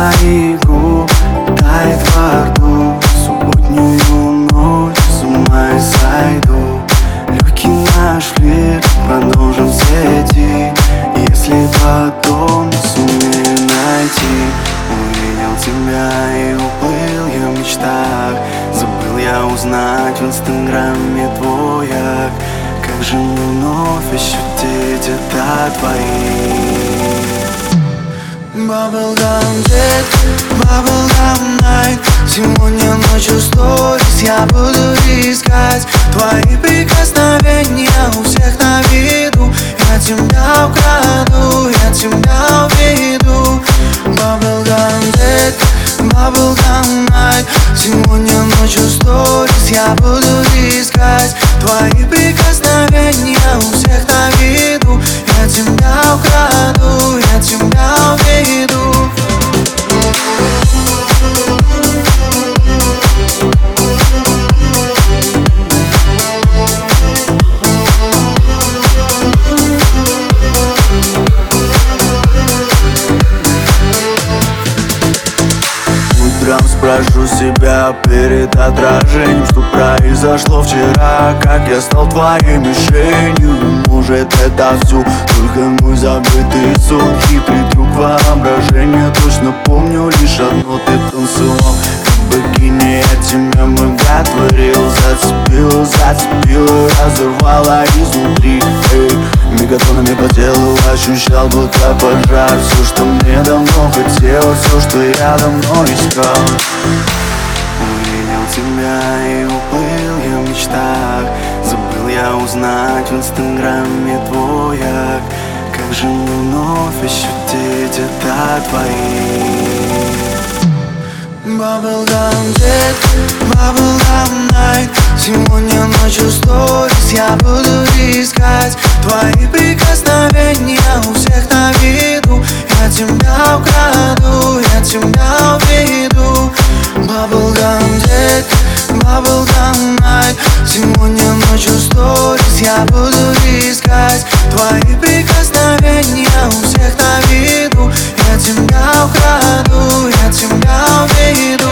твоих губ тает во рту Субботнюю ночь с ума и сойду. Легкий наш флирт продолжим в сети. Если потом сумею найти Увидел тебя и уплыл я в мечтах. Забыл я узнать в инстаграме твоя Bubblegum Jet, Bubblegum Night. Сегодня ночью сторис я буду искать Твои прикосновения у всех на виду. Я тебя украду, я тебя уведу. Bubblegum Jet, Bubblegum Night. Сегодня ночью сторис я буду искать Твои прикосновения уведу Утром спрошу себя перед отражением Что произошло вчера, как я стал твоей мишенью Может это все только мой забытый сон Хитрый трюк воображения Точно помню лишь одно, ты танцевал Как богиня, я тебя боготворил Зацепил, зацепил, разорвала изнутри. Эй, мегатонами по телу ощущал, будто пожар. Все, что мне давно хотелось, все, что я давно искал. Увидел тебя и уплыл я в мечтах я узнать в инстаграме твоя Как же мне вновь ощутить это твои Bubblegum Jet, Bubblegum Night. Сегодня ночью сторис я буду искать Твои прикосновения. У всех на виду Я тебя украду буду искать твои прикосновения у всех на виду. Я тебя украду, я тебя уведу.